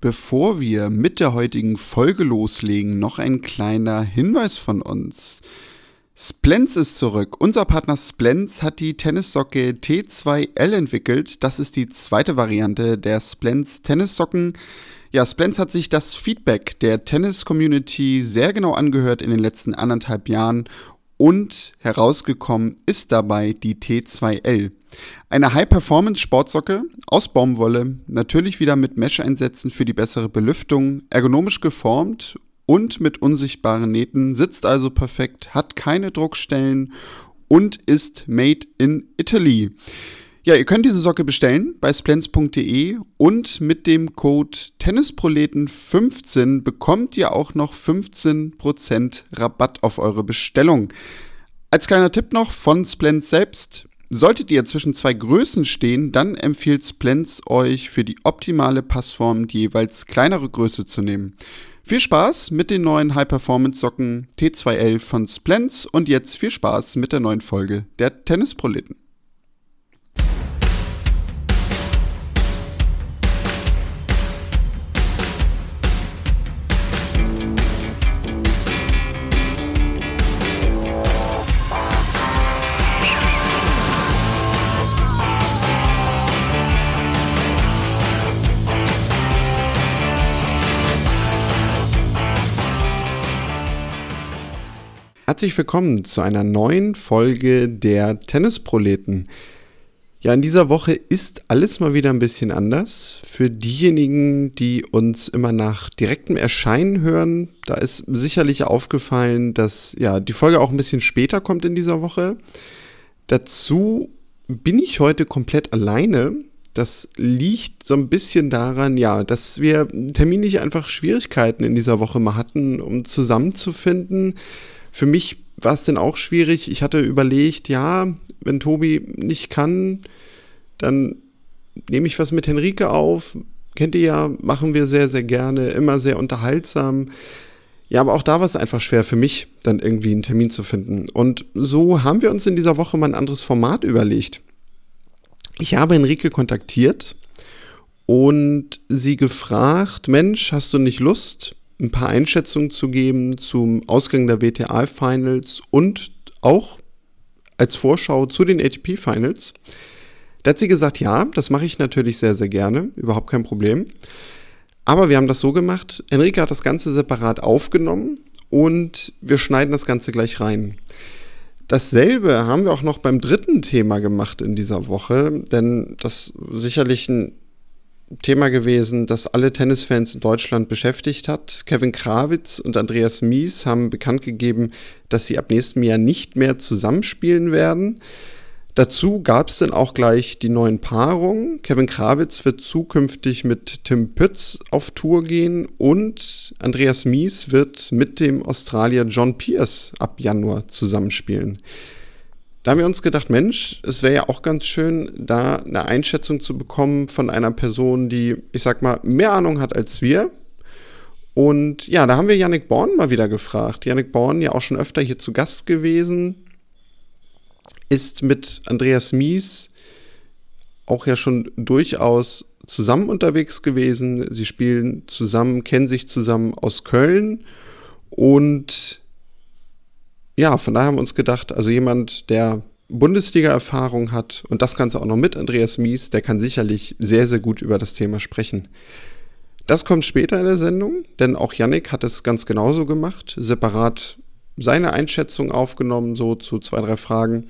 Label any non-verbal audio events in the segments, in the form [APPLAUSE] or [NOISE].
Bevor wir mit der heutigen Folge loslegen, noch ein kleiner Hinweis von uns. Splens ist zurück. Unser Partner Splens hat die Tennissocke T2L entwickelt. Das ist die zweite Variante der Splens Tennissocken. Ja, Splens hat sich das Feedback der Tennis-Community sehr genau angehört in den letzten anderthalb Jahren und herausgekommen ist dabei die T2L. Eine High-Performance-Sportsocke aus Baumwolle, natürlich wieder mit Mesh-Einsätzen für die bessere Belüftung, ergonomisch geformt und mit unsichtbaren Nähten, sitzt also perfekt, hat keine Druckstellen und ist made in Italy. Ja, ihr könnt diese Socke bestellen bei splens.de und mit dem Code Tennisproleten15 bekommt ihr auch noch 15% Rabatt auf eure Bestellung. Als kleiner Tipp noch von Splens selbst. Solltet ihr zwischen zwei Größen stehen, dann empfiehlt Splens euch für die optimale Passform die jeweils kleinere Größe zu nehmen. Viel Spaß mit den neuen High-Performance-Socken T2L von Splens und jetzt viel Spaß mit der neuen Folge der Tennisproleten. Herzlich willkommen zu einer neuen Folge der Tennisproleten. Ja, in dieser Woche ist alles mal wieder ein bisschen anders. Für diejenigen, die uns immer nach direktem Erscheinen hören, da ist sicherlich aufgefallen, dass ja die Folge auch ein bisschen später kommt in dieser Woche. Dazu bin ich heute komplett alleine. Das liegt so ein bisschen daran, ja, dass wir terminlich einfach Schwierigkeiten in dieser Woche mal hatten, um zusammenzufinden. Für mich war es denn auch schwierig. Ich hatte überlegt, ja, wenn Tobi nicht kann, dann nehme ich was mit Henrike auf. Kennt ihr ja, machen wir sehr, sehr gerne, immer sehr unterhaltsam. Ja, aber auch da war es einfach schwer für mich, dann irgendwie einen Termin zu finden. Und so haben wir uns in dieser Woche mal ein anderes Format überlegt. Ich habe Henrike kontaktiert und sie gefragt, Mensch, hast du nicht Lust, ein paar Einschätzungen zu geben zum Ausgang der WTA-Finals und auch als Vorschau zu den ATP-Finals. Da hat sie gesagt, ja, das mache ich natürlich sehr, sehr gerne, überhaupt kein Problem. Aber wir haben das so gemacht, Enrique hat das Ganze separat aufgenommen und wir schneiden das Ganze gleich rein. Dasselbe haben wir auch noch beim dritten Thema gemacht in dieser Woche, denn das sicherlich ein Thema gewesen, das alle Tennisfans in Deutschland beschäftigt hat. Kevin Krawitz und Andreas Mies haben bekannt gegeben, dass sie ab nächstem Jahr nicht mehr zusammenspielen werden. Dazu gab es dann auch gleich die neuen Paarungen. Kevin Krawitz wird zukünftig mit Tim Pütz auf Tour gehen und Andreas Mies wird mit dem Australier John Pierce ab Januar zusammenspielen. Da haben wir uns gedacht, Mensch, es wäre ja auch ganz schön, da eine Einschätzung zu bekommen von einer Person, die, ich sag mal, mehr Ahnung hat als wir. Und ja, da haben wir Yannick Born mal wieder gefragt. Yannick Born, ja auch schon öfter hier zu Gast gewesen, ist mit Andreas Mies auch ja schon durchaus zusammen unterwegs gewesen. Sie spielen zusammen, kennen sich zusammen aus Köln und ja, von daher haben wir uns gedacht, also jemand, der Bundesliga-Erfahrung hat und das Ganze auch noch mit Andreas Mies, der kann sicherlich sehr, sehr gut über das Thema sprechen. Das kommt später in der Sendung, denn auch Yannick hat es ganz genauso gemacht, separat seine Einschätzung aufgenommen, so zu zwei, drei Fragen.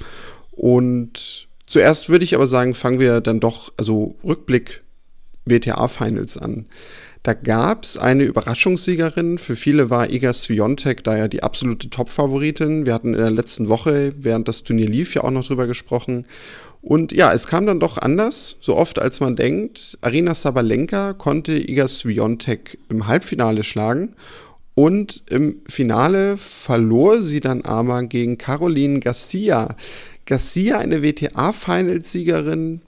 Und zuerst würde ich aber sagen, fangen wir dann doch, also Rückblick WTA-Finals an. Da gab es eine Überraschungssiegerin. Für viele war Iga Swiatek da ja die absolute Top-Favoritin. Wir hatten in der letzten Woche, während das Turnier lief, ja auch noch drüber gesprochen. Und ja, es kam dann doch anders, so oft als man denkt. Arina Sabalenka konnte Iga Swiatek im Halbfinale schlagen. Und im Finale verlor sie dann aber gegen Caroline Garcia. Garcia, eine WTA-Finalsiegerin,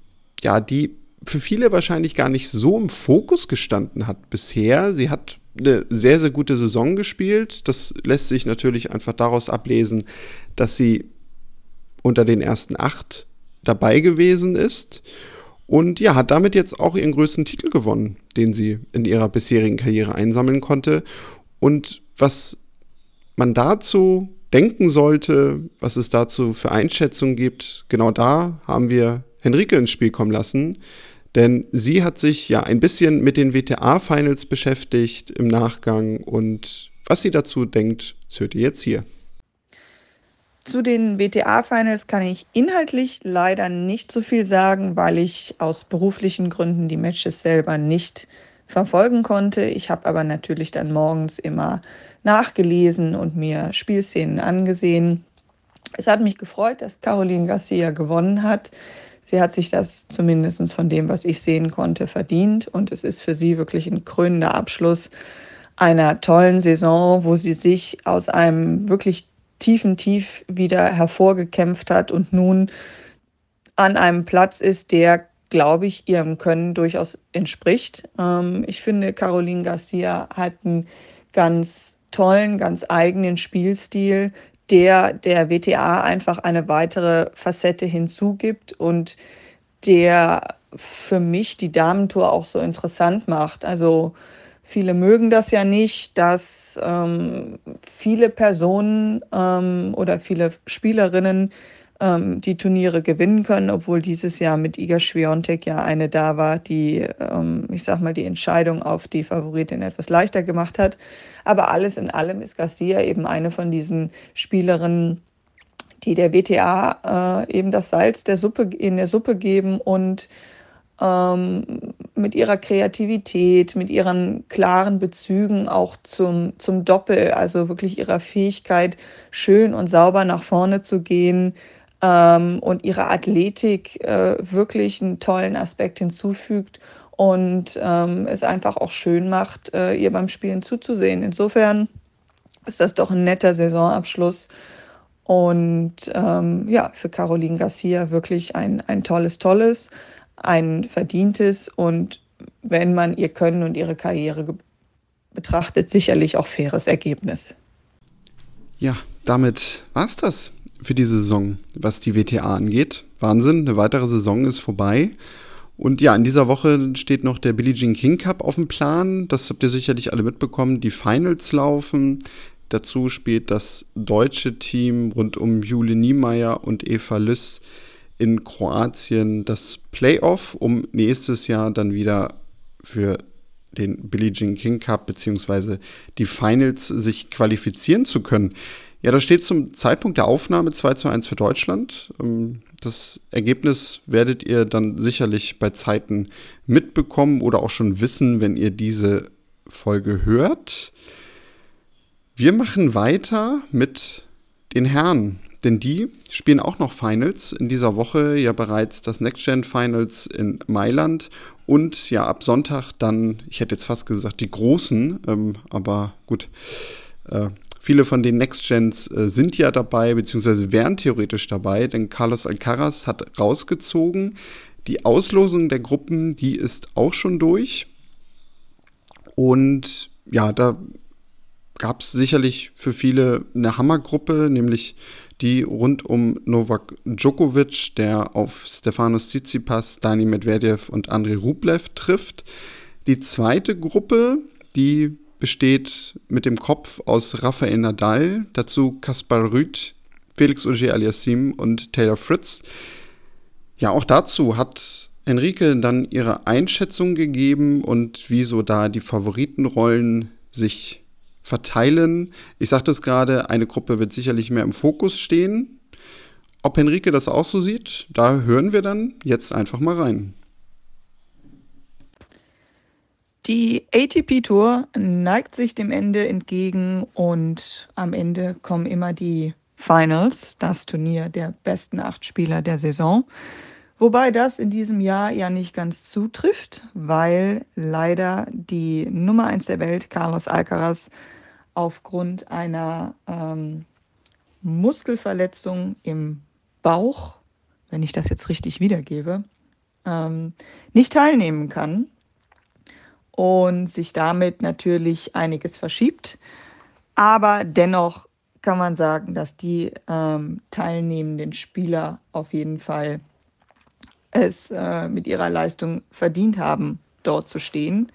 ja, die für viele wahrscheinlich gar nicht so im Fokus gestanden hat bisher. Sie hat eine sehr, sehr gute Saison gespielt. Das lässt sich natürlich einfach daraus ablesen, dass sie unter den ersten acht dabei gewesen ist. Und ja, hat damit jetzt auch ihren größten Titel gewonnen, den sie in ihrer bisherigen Karriere einsammeln konnte. Und was man dazu denken sollte, was es dazu für Einschätzungen gibt, genau da haben wir Henrike ins Spiel kommen lassen. Denn sie hat sich ja ein bisschen mit den WTA-Finals beschäftigt im Nachgang und was sie dazu denkt, hört ihr jetzt hier. Zu den WTA-Finals kann ich inhaltlich leider nicht so viel sagen, weil ich aus beruflichen Gründen die Matches selber nicht verfolgen konnte. Ich habe aber natürlich dann morgens immer nachgelesen und mir Spielszenen angesehen. Es hat mich gefreut, dass Caroline Garcia gewonnen hat. Sie hat sich das zumindest von dem, was ich sehen konnte, verdient. Und es ist für sie wirklich ein krönender Abschluss einer tollen Saison, wo sie sich aus einem wirklich tiefen Tief wieder hervorgekämpft hat und nun an einem Platz ist, der, glaube ich, ihrem Können durchaus entspricht. Ähm, ich finde, Caroline Garcia hat einen ganz tollen, ganz eigenen Spielstil, der der WTA einfach eine weitere Facette hinzugibt und der für mich die Damentour auch so interessant macht. Also viele mögen das ja nicht, dass ähm, viele Personen ähm, oder viele Spielerinnen ähm, die Turniere gewinnen können, obwohl dieses Jahr mit Iga Swiatek ja eine da war, die, ähm, ich sag mal, die Entscheidung auf die Favoritin etwas leichter gemacht hat. Aber alles in allem ist Garcia eben eine von diesen Spielerinnen, die der WTA äh, eben das Salz der Suppe, in der Suppe geben und ähm, mit ihrer Kreativität, mit ihren klaren Bezügen auch zum, zum Doppel, also wirklich ihrer Fähigkeit, schön und sauber nach vorne zu gehen, ähm, und ihre Athletik äh, wirklich einen tollen Aspekt hinzufügt und ähm, es einfach auch schön macht, äh, ihr beim Spielen zuzusehen. Insofern ist das doch ein netter Saisonabschluss. Und ähm, ja, für Caroline Garcia wirklich ein, ein tolles, tolles, ein verdientes und wenn man ihr Können und ihre Karriere betrachtet, sicherlich auch faires Ergebnis. Ja, damit war es das für die Saison, was die WTA angeht. Wahnsinn, eine weitere Saison ist vorbei. Und ja, in dieser Woche steht noch der Billie Jean King Cup auf dem Plan. Das habt ihr sicherlich alle mitbekommen. Die Finals laufen. Dazu spielt das deutsche Team rund um Jule Niemeyer und Eva Lüss in Kroatien das Playoff, um nächstes Jahr dann wieder für den Billie Jean King Cup bzw. die Finals sich qualifizieren zu können. Ja, da steht zum Zeitpunkt der Aufnahme 2 zu 1 für Deutschland. Ähm, das Ergebnis werdet ihr dann sicherlich bei Zeiten mitbekommen oder auch schon wissen, wenn ihr diese Folge hört. Wir machen weiter mit den Herren, denn die spielen auch noch Finals. In dieser Woche ja bereits das Next Gen Finals in Mailand und ja ab Sonntag dann, ich hätte jetzt fast gesagt, die großen, ähm, aber gut. Äh, Viele von den Next Gens äh, sind ja dabei, beziehungsweise wären theoretisch dabei, denn Carlos Alcaraz hat rausgezogen. Die Auslosung der Gruppen, die ist auch schon durch. Und ja, da gab es sicherlich für viele eine Hammergruppe, nämlich die rund um Novak Djokovic, der auf Stefanos Tsitsipas, Dani Medvedev und Andrei Rublev trifft. Die zweite Gruppe, die besteht mit dem Kopf aus Rafael Nadal, dazu Kaspar Rüth, Felix Auger aliassime und Taylor Fritz. Ja, auch dazu hat Enrique dann ihre Einschätzung gegeben und wieso da die Favoritenrollen sich verteilen. Ich sagte es gerade, eine Gruppe wird sicherlich mehr im Fokus stehen. Ob Enrique das auch so sieht, da hören wir dann jetzt einfach mal rein. Die ATP-Tour neigt sich dem Ende entgegen und am Ende kommen immer die Finals, das Turnier der besten acht Spieler der Saison. Wobei das in diesem Jahr ja nicht ganz zutrifft, weil leider die Nummer eins der Welt, Carlos Alcaraz, aufgrund einer ähm, Muskelverletzung im Bauch, wenn ich das jetzt richtig wiedergebe, ähm, nicht teilnehmen kann und sich damit natürlich einiges verschiebt. Aber dennoch kann man sagen, dass die ähm, teilnehmenden Spieler auf jeden Fall es äh, mit ihrer Leistung verdient haben, dort zu stehen.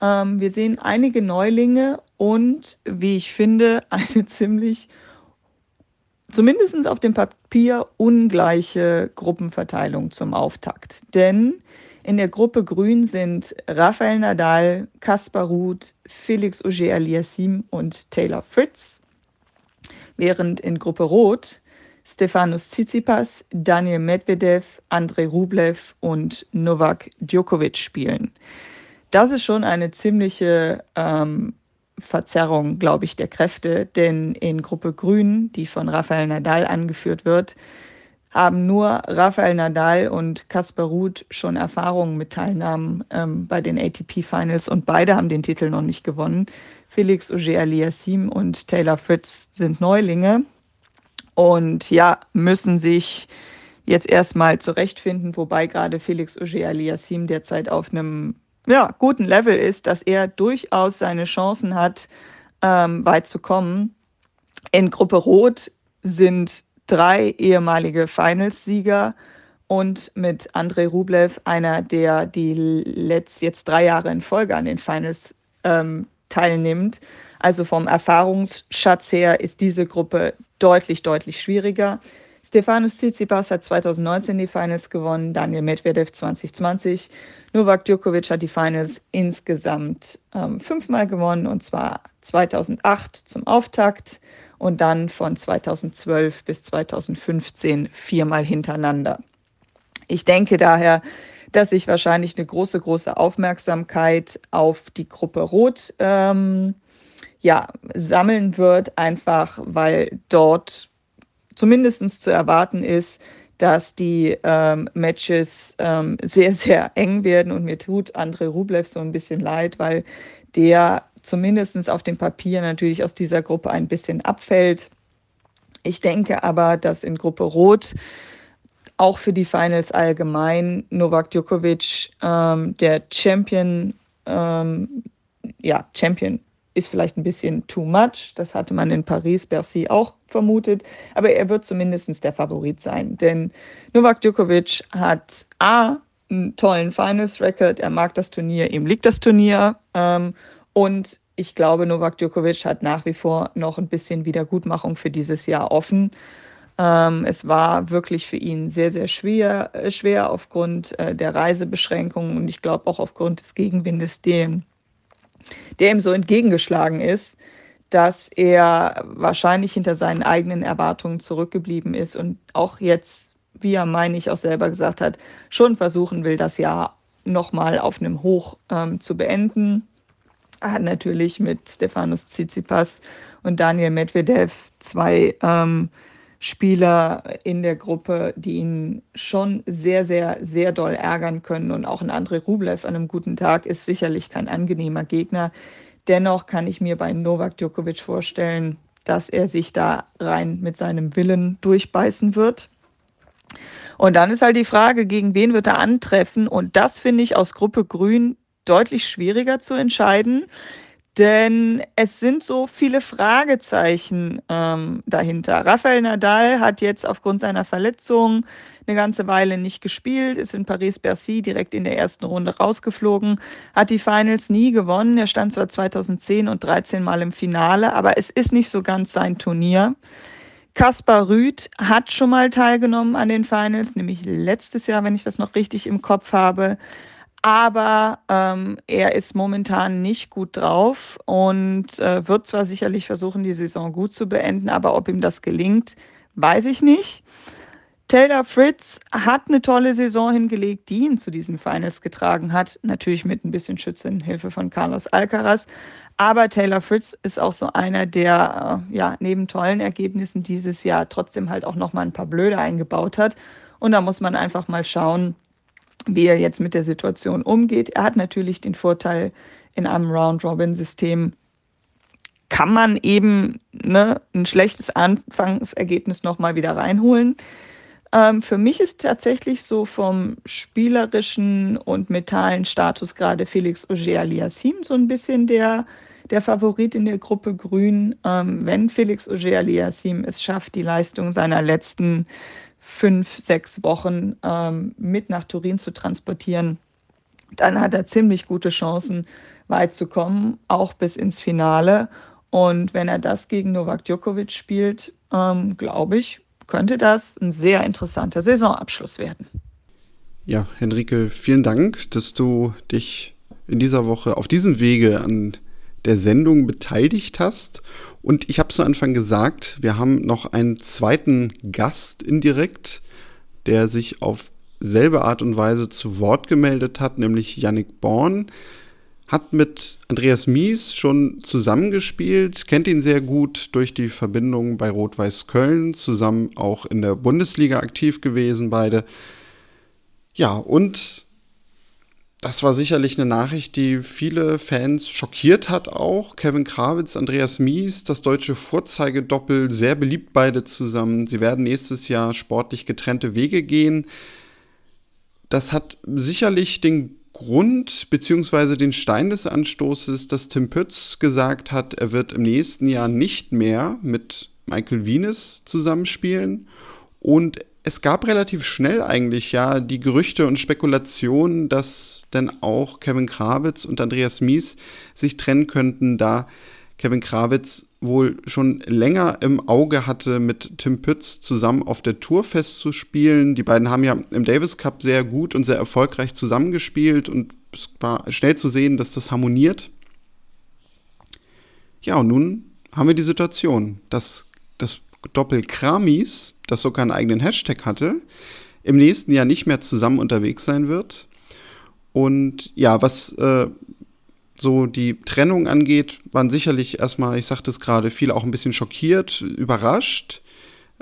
Ähm, wir sehen einige Neulinge und, wie ich finde, [LAUGHS] eine ziemlich, zumindest auf dem Papier, ungleiche Gruppenverteilung zum Auftakt. Denn in der Gruppe Grün sind Rafael Nadal, Kaspar Ruth, Felix Auger-Aliassime und Taylor Fritz, während in Gruppe Rot Stefanos Tsitsipas, Daniel Medvedev, Andrei Rublev und Novak Djokovic spielen. Das ist schon eine ziemliche ähm, Verzerrung, glaube ich, der Kräfte, denn in Gruppe Grün, die von Rafael Nadal angeführt wird, haben nur Rafael Nadal und Kasper Ruth schon Erfahrungen mit Teilnahmen ähm, bei den ATP Finals und beide haben den Titel noch nicht gewonnen. Felix Auger-Aliassime und Taylor Fritz sind Neulinge und ja, müssen sich jetzt erstmal zurechtfinden, wobei gerade Felix Auger-Aliassime derzeit auf einem ja, guten Level ist, dass er durchaus seine Chancen hat, ähm, weit zu kommen. In Gruppe Rot sind drei ehemalige Finals-Sieger und mit Andrei Rublev einer, der die letzt, jetzt drei Jahre in Folge an den Finals ähm, teilnimmt. Also vom Erfahrungsschatz her ist diese Gruppe deutlich, deutlich schwieriger. Stefanos Tsitsipas hat 2019 die Finals gewonnen, Daniel Medvedev 2020. Novak Djokovic hat die Finals insgesamt ähm, fünfmal gewonnen, und zwar 2008 zum Auftakt und dann von 2012 bis 2015 viermal hintereinander. Ich denke daher, dass sich wahrscheinlich eine große, große Aufmerksamkeit auf die Gruppe Rot ähm, ja, sammeln wird, einfach weil dort zumindest zu erwarten ist, dass die ähm, Matches ähm, sehr, sehr eng werden. Und mir tut André Rublev so ein bisschen leid, weil der zumindest auf dem Papier natürlich aus dieser Gruppe ein bisschen abfällt. Ich denke aber, dass in Gruppe Rot auch für die Finals allgemein Novak Djokovic ähm, der Champion, ähm, ja, Champion ist vielleicht ein bisschen too much. Das hatte man in Paris, Bercy auch vermutet. Aber er wird zumindest der Favorit sein. Denn Novak Djokovic hat A, einen tollen Finals-Record. Er mag das Turnier, ihm liegt das Turnier. Ähm, und ich glaube, Novak Djokovic hat nach wie vor noch ein bisschen Wiedergutmachung für dieses Jahr offen. Ähm, es war wirklich für ihn sehr, sehr schwer, äh, schwer aufgrund äh, der Reisebeschränkungen und ich glaube auch aufgrund des Gegenwindes, den der ihm so entgegengeschlagen ist, dass er wahrscheinlich hinter seinen eigenen Erwartungen zurückgeblieben ist und auch jetzt, wie er, meine ich, auch selber gesagt hat, schon versuchen will, das Jahr nochmal auf einem Hoch ähm, zu beenden. Hat natürlich mit Stefanos Tsitsipas und Daniel Medvedev zwei ähm, Spieler in der Gruppe, die ihn schon sehr, sehr, sehr doll ärgern können. Und auch ein André Rublev an einem guten Tag ist sicherlich kein angenehmer Gegner. Dennoch kann ich mir bei Novak Djokovic vorstellen, dass er sich da rein mit seinem Willen durchbeißen wird. Und dann ist halt die Frage, gegen wen wird er antreffen? Und das finde ich aus Gruppe Grün deutlich schwieriger zu entscheiden. Denn es sind so viele Fragezeichen ähm, dahinter. Rafael Nadal hat jetzt aufgrund seiner Verletzung eine ganze Weile nicht gespielt, ist in Paris-Bercy direkt in der ersten Runde rausgeflogen, hat die Finals nie gewonnen. Er stand zwar 2010 und 13 Mal im Finale, aber es ist nicht so ganz sein Turnier. Kaspar Rüth hat schon mal teilgenommen an den Finals, nämlich letztes Jahr, wenn ich das noch richtig im Kopf habe aber ähm, er ist momentan nicht gut drauf und äh, wird zwar sicherlich versuchen, die Saison gut zu beenden, aber ob ihm das gelingt, weiß ich nicht. Taylor Fritz hat eine tolle Saison hingelegt, die ihn zu diesen Finals getragen hat. Natürlich mit ein bisschen Schützenhilfe von Carlos Alcaraz. Aber Taylor Fritz ist auch so einer, der äh, ja neben tollen Ergebnissen dieses Jahr trotzdem halt auch nochmal ein paar Blöde eingebaut hat. Und da muss man einfach mal schauen, wie er jetzt mit der Situation umgeht. Er hat natürlich den Vorteil, in einem Round-Robin-System kann man eben ne, ein schlechtes Anfangsergebnis nochmal wieder reinholen. Ähm, für mich ist tatsächlich so vom spielerischen und mentalen Status gerade Felix Auger-Aliassime so ein bisschen der, der Favorit in der Gruppe Grün. Ähm, wenn Felix Auger-Aliassime es schafft, die Leistung seiner letzten fünf, sechs Wochen ähm, mit nach Turin zu transportieren, dann hat er ziemlich gute Chancen, weit zu kommen, auch bis ins Finale. Und wenn er das gegen Novak Djokovic spielt, ähm, glaube ich, könnte das ein sehr interessanter Saisonabschluss werden. Ja, Henrike, vielen Dank, dass du dich in dieser Woche auf diesem Wege an der Sendung beteiligt hast. Und ich habe zu Anfang gesagt, wir haben noch einen zweiten Gast indirekt, der sich auf selbe Art und Weise zu Wort gemeldet hat, nämlich Yannick Born. Hat mit Andreas Mies schon zusammengespielt, kennt ihn sehr gut durch die Verbindung bei Rot-Weiß Köln, zusammen auch in der Bundesliga aktiv gewesen, beide. Ja, und das war sicherlich eine Nachricht, die viele Fans schockiert hat auch. Kevin Krawitz, Andreas Mies, das deutsche Vorzeigedoppel, sehr beliebt beide zusammen. Sie werden nächstes Jahr sportlich getrennte Wege gehen. Das hat sicherlich den Grund bzw. den Stein des Anstoßes, dass Tim Pütz gesagt hat, er wird im nächsten Jahr nicht mehr mit Michael Wienes zusammenspielen. Und es gab relativ schnell eigentlich ja die Gerüchte und Spekulationen, dass denn auch Kevin Krawitz und Andreas Mies sich trennen könnten, da Kevin Krawitz wohl schon länger im Auge hatte, mit Tim Pütz zusammen auf der Tour festzuspielen. Die beiden haben ja im Davis Cup sehr gut und sehr erfolgreich zusammengespielt und es war schnell zu sehen, dass das harmoniert. Ja, und nun haben wir die Situation, dass das Doppel Kramis, das sogar einen eigenen Hashtag hatte, im nächsten Jahr nicht mehr zusammen unterwegs sein wird. Und ja, was äh, so die Trennung angeht, waren sicherlich erstmal, ich sagte es gerade, viele auch ein bisschen schockiert, überrascht,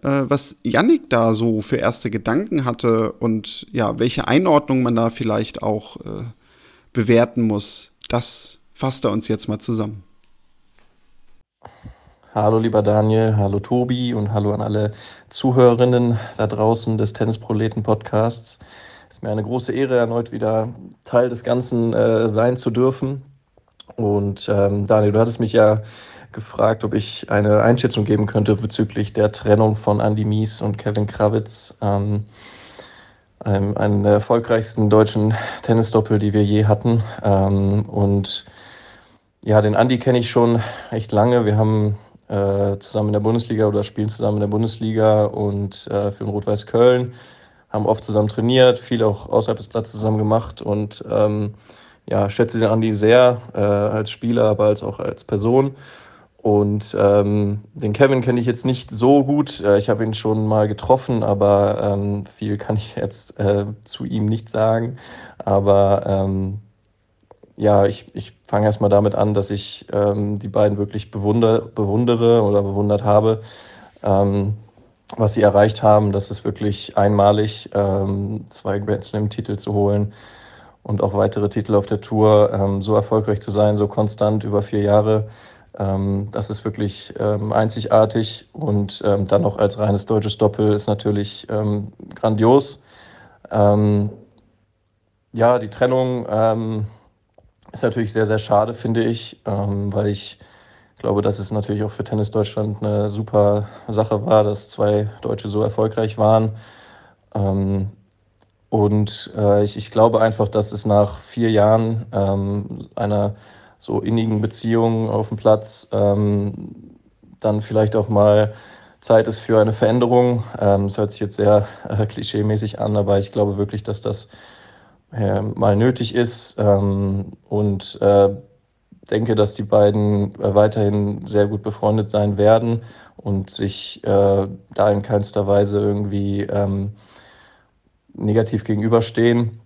äh, was Yannick da so für erste Gedanken hatte und ja, welche Einordnung man da vielleicht auch äh, bewerten muss. Das fasst er uns jetzt mal zusammen. Hallo lieber Daniel, hallo Tobi und hallo an alle Zuhörerinnen da draußen des Tennisproleten Podcasts. Es ist mir eine große Ehre, erneut wieder Teil des Ganzen äh, sein zu dürfen. Und ähm, Daniel, du hattest mich ja gefragt, ob ich eine Einschätzung geben könnte bezüglich der Trennung von Andy Mies und Kevin Krawitz, ähm, einem, einem der erfolgreichsten deutschen Tennisdoppel, die wir je hatten. Ähm, und ja, den Andy kenne ich schon echt lange. Wir haben äh, zusammen in der Bundesliga oder spielen zusammen in der Bundesliga und äh, für den Rot-Weiß Köln, haben oft zusammen trainiert, viel auch außerhalb des Platzes zusammen gemacht und ähm, ja, schätze den Andi sehr äh, als Spieler, aber als auch als Person. Und ähm, den Kevin kenne ich jetzt nicht so gut. Äh, ich habe ihn schon mal getroffen, aber ähm, viel kann ich jetzt äh, zu ihm nicht sagen. Aber ähm, ja, ich, ich fange erstmal damit an, dass ich ähm, die beiden wirklich bewunder, bewundere oder bewundert habe. Ähm, was sie erreicht haben, das ist wirklich einmalig, ähm, zwei Grand Slam-Titel zu holen und auch weitere Titel auf der Tour ähm, so erfolgreich zu sein, so konstant über vier Jahre. Ähm, das ist wirklich ähm, einzigartig und dann noch als reines deutsches Doppel ist natürlich grandios. Ja, die Trennung ist natürlich sehr, sehr schade, finde ich, weil ich glaube, dass es natürlich auch für Tennis Deutschland eine super Sache war, dass zwei Deutsche so erfolgreich waren. Und äh, ich, ich, glaube einfach, dass es nach vier Jahren ähm, einer so innigen Beziehung auf dem Platz ähm, dann vielleicht auch mal Zeit ist für eine Veränderung. Ähm, das hört sich jetzt sehr äh, klischeemäßig an, aber ich glaube wirklich, dass das äh, mal nötig ist ähm, und äh, denke, dass die beiden äh, weiterhin sehr gut befreundet sein werden und sich äh, da in keinster Weise irgendwie ähm, negativ gegenüberstehen,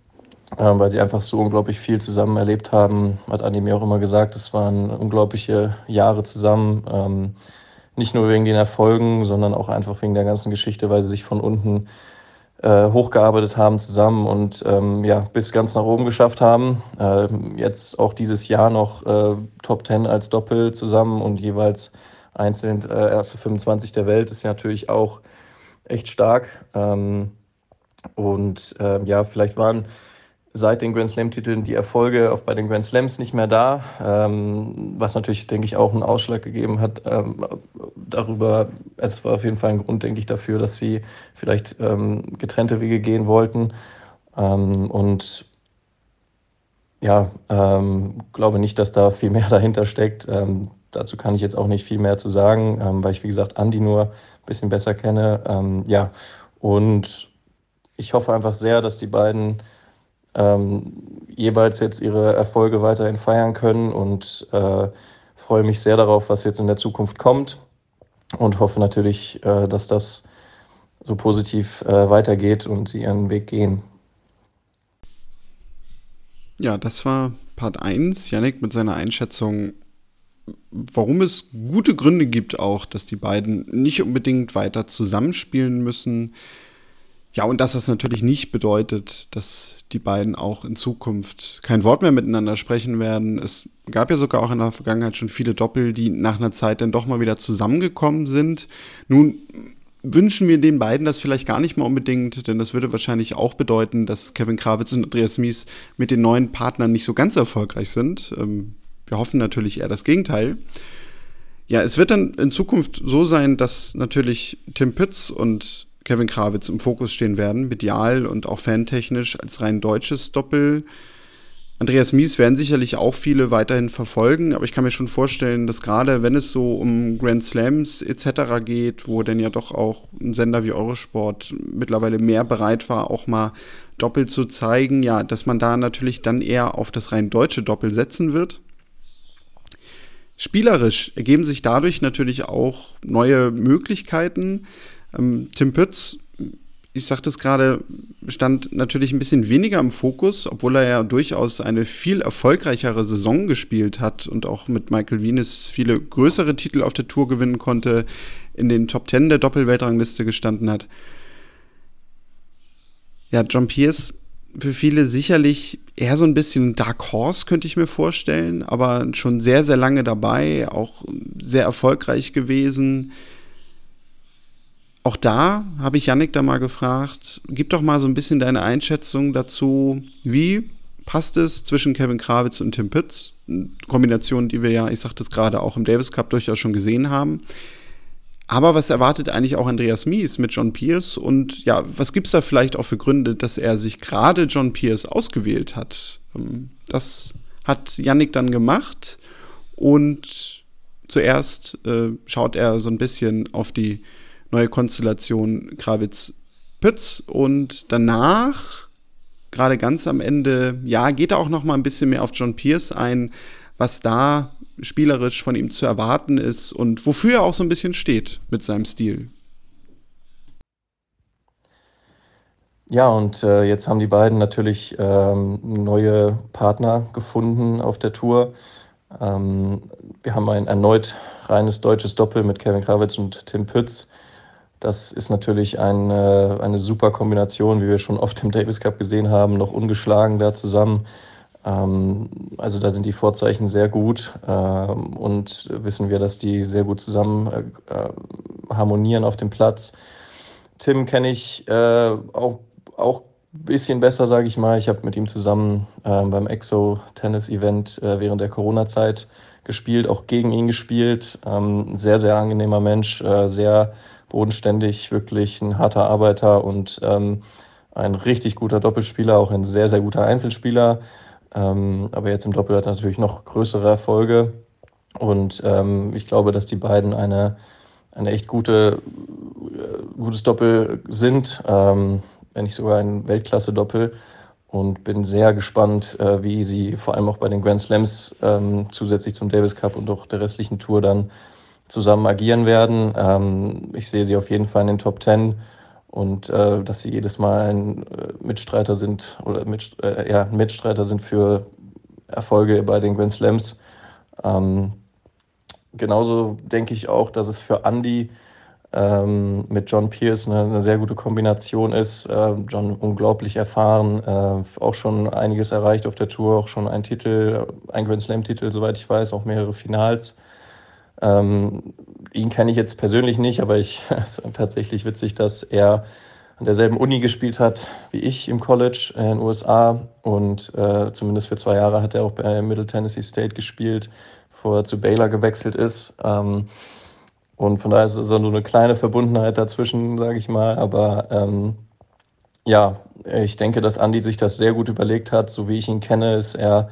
ähm, weil sie einfach so unglaublich viel zusammen erlebt haben. Hat Andi mir auch immer gesagt, es waren unglaubliche Jahre zusammen. Ähm, nicht nur wegen den Erfolgen, sondern auch einfach wegen der ganzen Geschichte, weil sie sich von unten äh, hochgearbeitet haben zusammen und ähm, ja, bis ganz nach oben geschafft haben. Äh, jetzt auch dieses Jahr noch äh, Top 10 als Doppel zusammen und jeweils einzeln äh, erste 25 der Welt ist natürlich auch echt stark. Ähm, und äh, ja, vielleicht waren seit den Grand Slam-Titeln die Erfolge auch bei den Grand Slams nicht mehr da, ähm, was natürlich, denke ich, auch einen Ausschlag gegeben hat. Ähm, darüber, es war auf jeden Fall ein Grund, denke ich, dafür, dass sie vielleicht ähm, getrennte Wege gehen wollten. Ähm, und ja, ähm, glaube nicht, dass da viel mehr [LAUGHS] dahinter steckt. Ähm, dazu kann ich jetzt auch nicht viel mehr zu sagen, weil ich, wie gesagt, Andi nur ein bisschen besser kenne. ja, und ich hoffe einfach sehr, dass die beiden ähm, jeweils jetzt ihre Erfolge weiterhin feiern können und äh, freue mich sehr darauf, was jetzt in der Zukunft kommt und hoffe natürlich, äh, dass das so positiv äh, weitergeht und sie ihren Weg gehen. Ja, das war Part 1. Yannick mit seiner Einschätzung, warum es gute Gründe gibt auch, dass die beiden nicht unbedingt weiter zusammenspielen müssen. Ja, und dass das natürlich nicht bedeutet, dass die beiden auch in Zukunft kein Wort mehr miteinander sprechen werden. Es gab ja sogar auch in der Vergangenheit schon viele Doppel, die nach einer Zeit dann doch mal wieder zusammengekommen sind. Nun wünschen wir den beiden das vielleicht gar nicht mal unbedingt, denn das würde wahrscheinlich auch bedeuten, dass Kevin Krawitz und Andreas Mies mit den neuen Partnern nicht so ganz erfolgreich sind. Ähm, wir hoffen natürlich eher das Gegenteil. Ja, es wird dann in Zukunft so sein, dass natürlich Tim Pütz und Kevin Krawitz im Fokus stehen werden, medial und auch fantechnisch als rein deutsches Doppel. Andreas Mies werden sicherlich auch viele weiterhin verfolgen, aber ich kann mir schon vorstellen, dass gerade wenn es so um Grand Slams etc. geht, wo denn ja doch auch ein Sender wie Eurosport mittlerweile mehr bereit war, auch mal Doppel zu zeigen, ja, dass man da natürlich dann eher auf das rein deutsche Doppel setzen wird. Spielerisch ergeben sich dadurch natürlich auch neue Möglichkeiten. Ähm, Tim Pütz, ich sagte es gerade, stand natürlich ein bisschen weniger im Fokus, obwohl er ja durchaus eine viel erfolgreichere Saison gespielt hat und auch mit Michael Venus viele größere Titel auf der Tour gewinnen konnte, in den Top Ten der Doppelweltrangliste gestanden hat. Ja, John Pierce für viele sicherlich eher so ein bisschen Dark Horse, könnte ich mir vorstellen, aber schon sehr, sehr lange dabei, auch sehr erfolgreich gewesen auch da habe ich Yannick da mal gefragt, gib doch mal so ein bisschen deine Einschätzung dazu, wie passt es zwischen Kevin Krawitz und Tim Pütz? Kombination, die wir ja, ich sagte es gerade, auch im Davis Cup durchaus schon gesehen haben. Aber was erwartet eigentlich auch Andreas Mies mit John Pierce? Und ja, was gibt es da vielleicht auch für Gründe, dass er sich gerade John Pierce ausgewählt hat? Ähm, das hat Yannick dann gemacht. Und zuerst äh, schaut er so ein bisschen auf die neue Konstellation Krawitz-Pütz und danach, gerade ganz am Ende, ja, geht er auch noch mal ein bisschen mehr auf John Pierce ein, was da spielerisch von ihm zu erwarten ist und wofür er auch so ein bisschen steht mit seinem Stil. Ja, und äh, jetzt haben die beiden natürlich ähm, neue Partner gefunden auf der Tour. Ähm, wir haben ein erneut reines deutsches Doppel mit Kevin Krawitz und Tim Pütz. Das ist natürlich eine, eine super Kombination, wie wir schon oft im Davis Cup gesehen haben, noch ungeschlagen da zusammen. Ähm, also da sind die Vorzeichen sehr gut ähm, und wissen wir, dass die sehr gut zusammen äh, harmonieren auf dem Platz. Tim kenne ich äh, auch, auch ein bisschen besser, sage ich mal. Ich habe mit ihm zusammen äh, beim Exo-Tennis-Event äh, während der Corona-Zeit gespielt, auch gegen ihn gespielt. Ähm, sehr, sehr angenehmer Mensch, äh, sehr bodenständig, wirklich ein harter Arbeiter und ähm, ein richtig guter Doppelspieler, auch ein sehr, sehr guter Einzelspieler. Ähm, aber jetzt im Doppel hat er natürlich noch größere Erfolge. Und ähm, ich glaube, dass die beiden eine, eine echt gute, äh, gutes Doppel sind, ähm, wenn nicht sogar ein Weltklasse-Doppel. Und bin sehr gespannt, äh, wie sie vor allem auch bei den Grand Slams ähm, zusätzlich zum Davis Cup und auch der restlichen Tour dann zusammen agieren werden. Ähm, ich sehe sie auf jeden Fall in den Top Ten und äh, dass sie jedes Mal ein äh, Mitstreiter sind oder mit, äh, ja, Mitstreiter sind für Erfolge bei den Grand Slams. Ähm, genauso denke ich auch, dass es für Andy ähm, mit John Pierce eine, eine, sehr gute Kombination ist. Äh, John unglaublich erfahren, äh, auch schon einiges erreicht auf der Tour, auch schon ein Titel, ein Grand Slam-Titel, soweit ich weiß, auch mehrere Finals. Ähm, ihn kenne ich jetzt persönlich nicht, aber ich [LAUGHS] es ist tatsächlich witzig, dass er an derselben Uni gespielt hat wie ich im College in den USA und äh, zumindest für zwei Jahre hat er auch bei Middle Tennessee State gespielt, bevor er zu Baylor gewechselt ist. Ähm, und von daher ist es so eine kleine Verbundenheit dazwischen, sage ich mal. Aber ähm, ja, ich denke, dass Andy sich das sehr gut überlegt hat. So wie ich ihn kenne, ist er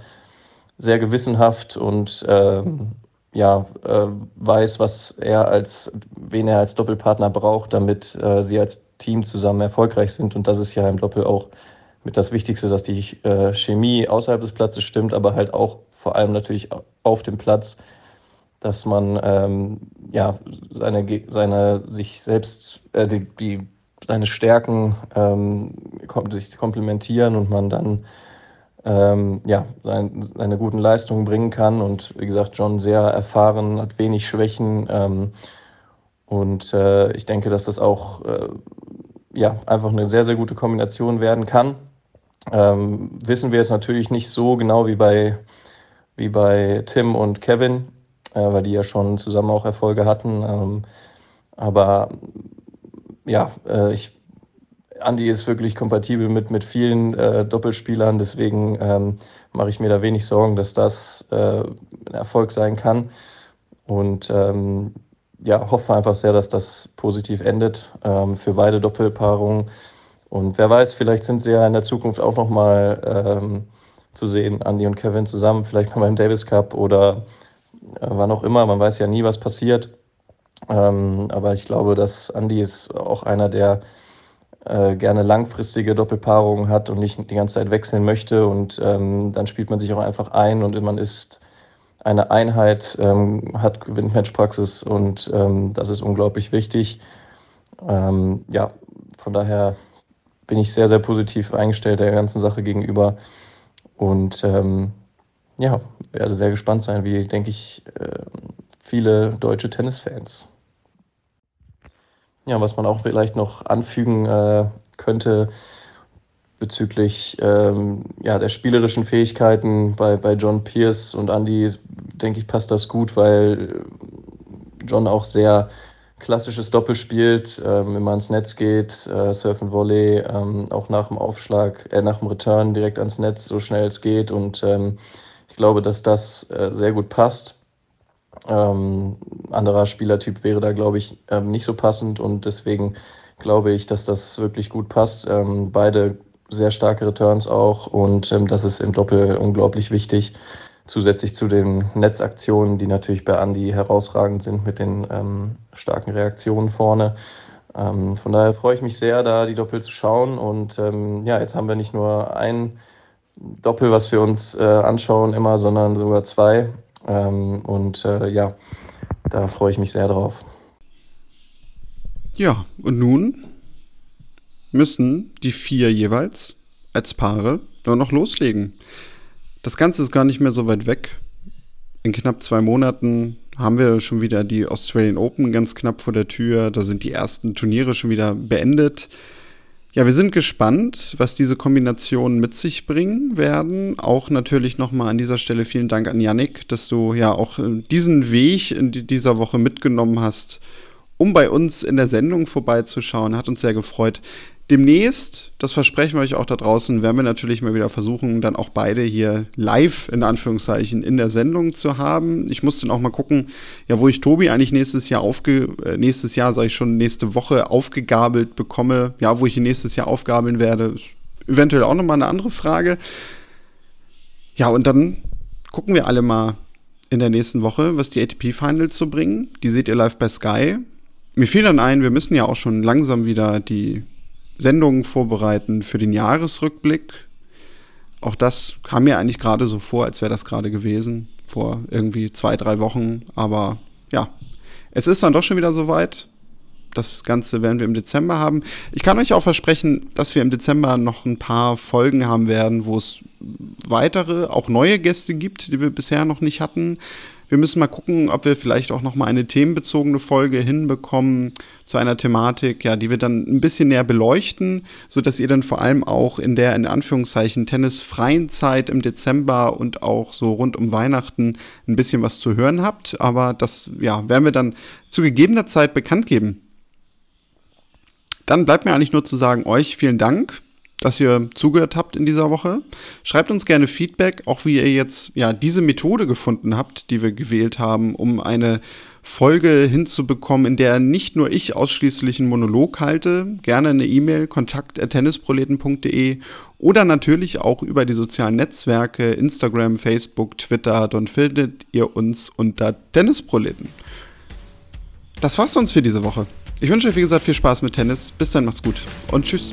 sehr gewissenhaft und ähm, ja, äh, weiß, was er als, wen er als Doppelpartner braucht, damit äh, sie als Team zusammen erfolgreich sind. Und das ist ja im Doppel auch mit das Wichtigste, dass die äh, Chemie außerhalb des Platzes stimmt, aber halt auch vor allem natürlich auf dem Platz, dass man ähm, ja seine, seine sich selbst äh, die, die seine Stärken ähm, sich komplementieren und man dann ähm, ja, sein, seine guten Leistungen bringen kann. Und wie gesagt, John sehr erfahren, hat wenig Schwächen. Ähm, und äh, ich denke, dass das auch äh, ja, einfach eine sehr, sehr gute Kombination werden kann. Ähm, wissen wir jetzt natürlich nicht so genau wie bei, wie bei Tim und Kevin, äh, weil die ja schon zusammen auch Erfolge hatten. Ähm, aber ja, äh, ich Andi ist wirklich kompatibel mit, mit vielen äh, Doppelspielern, deswegen ähm, mache ich mir da wenig Sorgen, dass das äh, ein Erfolg sein kann. Und ähm, ja, hoffe einfach sehr, dass das positiv endet ähm, für beide Doppelpaarungen. Und wer weiß, vielleicht sind sie ja in der Zukunft auch nochmal ähm, zu sehen, Andi und Kevin zusammen, vielleicht mal beim Davis Cup oder äh, wann auch immer. Man weiß ja nie, was passiert. Ähm, aber ich glaube, dass Andi ist auch einer, der äh, gerne langfristige Doppelpaarungen hat und nicht die ganze Zeit wechseln möchte. Und ähm, dann spielt man sich auch einfach ein und man ist eine Einheit, ähm, hat gewinnt Matchpraxis und ähm, das ist unglaublich wichtig. Ähm, ja, von daher bin ich sehr, sehr positiv eingestellt der ganzen Sache gegenüber und ähm, ja, werde sehr gespannt sein, wie, denke ich, äh, viele deutsche Tennisfans. Ja, was man auch vielleicht noch anfügen äh, könnte bezüglich ähm, ja, der spielerischen Fähigkeiten bei, bei John Pierce und Andy, denke ich, passt das gut, weil John auch sehr klassisches Doppel spielt, ähm, immer ans Netz geht, äh, Surf and Volley, ähm, auch nach dem Aufschlag, äh, nach dem Return direkt ans Netz, so schnell es geht. Und ähm, ich glaube, dass das äh, sehr gut passt. Ähm, anderer Spielertyp wäre da, glaube ich, ähm, nicht so passend und deswegen glaube ich, dass das wirklich gut passt. Ähm, beide sehr starke Returns auch und ähm, das ist im Doppel unglaublich wichtig. Zusätzlich zu den Netzaktionen, die natürlich bei Andy herausragend sind mit den ähm, starken Reaktionen vorne. Ähm, von daher freue ich mich sehr, da die Doppel zu schauen. Und ja, jetzt haben wir nicht nur ein Doppel, was wir uns äh, anschauen immer, sondern sogar zwei. Ähm, und äh, ja, da freue ich mich sehr drauf. Ja, und nun müssen die vier jeweils als Paare dann noch loslegen. Das Ganze ist gar nicht mehr so weit weg. In knapp zwei Monaten haben wir schon wieder die Australian Open ganz knapp vor der Tür. Da sind die ersten Turniere schon wieder beendet. Ja, wir sind gespannt, was diese Kombinationen mit sich bringen werden. Auch natürlich nochmal an dieser Stelle vielen Dank an Yannick, dass du ja auch äh, diesen Weg in dieser Woche mitgenommen hast, um bei uns in der Sendung vorbeizuschauen. Hat uns sehr gefreut. Demnächst, das versprechen wir euch auch da draußen, werden wir natürlich mal wieder versuchen, dann auch beide hier live in Anführungszeichen in der Sendung zu haben. Ich muss dann auch mal gucken, ja, wo ich Tobi eigentlich nächstes Jahr aufge, äh, nächstes Jahr, sage ich schon, nächste Woche aufgegabelt bekomme. Ja, wo ich ihn nächstes Jahr aufgabeln werde, ist eventuell auch nochmal eine andere Frage. Ja, und dann gucken wir alle mal in der nächsten Woche, was die ATP Finals so bringen. Die seht ihr live bei Sky. Mir fiel dann ein, wir müssen ja auch schon langsam wieder die Sendungen vorbereiten für den Jahresrückblick. Auch das kam mir eigentlich gerade so vor, als wäre das gerade gewesen, vor irgendwie zwei, drei Wochen. Aber ja, es ist dann doch schon wieder soweit. Das Ganze werden wir im Dezember haben. Ich kann euch auch versprechen, dass wir im Dezember noch ein paar Folgen haben werden, wo es weitere, auch neue Gäste gibt, die wir bisher noch nicht hatten. Wir müssen mal gucken, ob wir vielleicht auch noch mal eine themenbezogene Folge hinbekommen zu einer Thematik, ja, die wir dann ein bisschen näher beleuchten, so dass ihr dann vor allem auch in der in Anführungszeichen tennisfreien Zeit im Dezember und auch so rund um Weihnachten ein bisschen was zu hören habt. Aber das, ja, werden wir dann zu gegebener Zeit bekannt geben. Dann bleibt mir eigentlich nur zu sagen, euch vielen Dank, dass ihr zugehört habt in dieser Woche. Schreibt uns gerne Feedback, auch wie ihr jetzt ja diese Methode gefunden habt, die wir gewählt haben, um eine Folge hinzubekommen, in der nicht nur ich ausschließlich einen Monolog halte. Gerne eine E-Mail kontakt@tennisproleten.de oder natürlich auch über die sozialen Netzwerke Instagram, Facebook, Twitter. Dort findet ihr uns unter Tennisproleten. Das war's sonst für diese Woche. Ich wünsche euch, wie gesagt, viel Spaß mit Tennis. Bis dann, macht's gut und tschüss.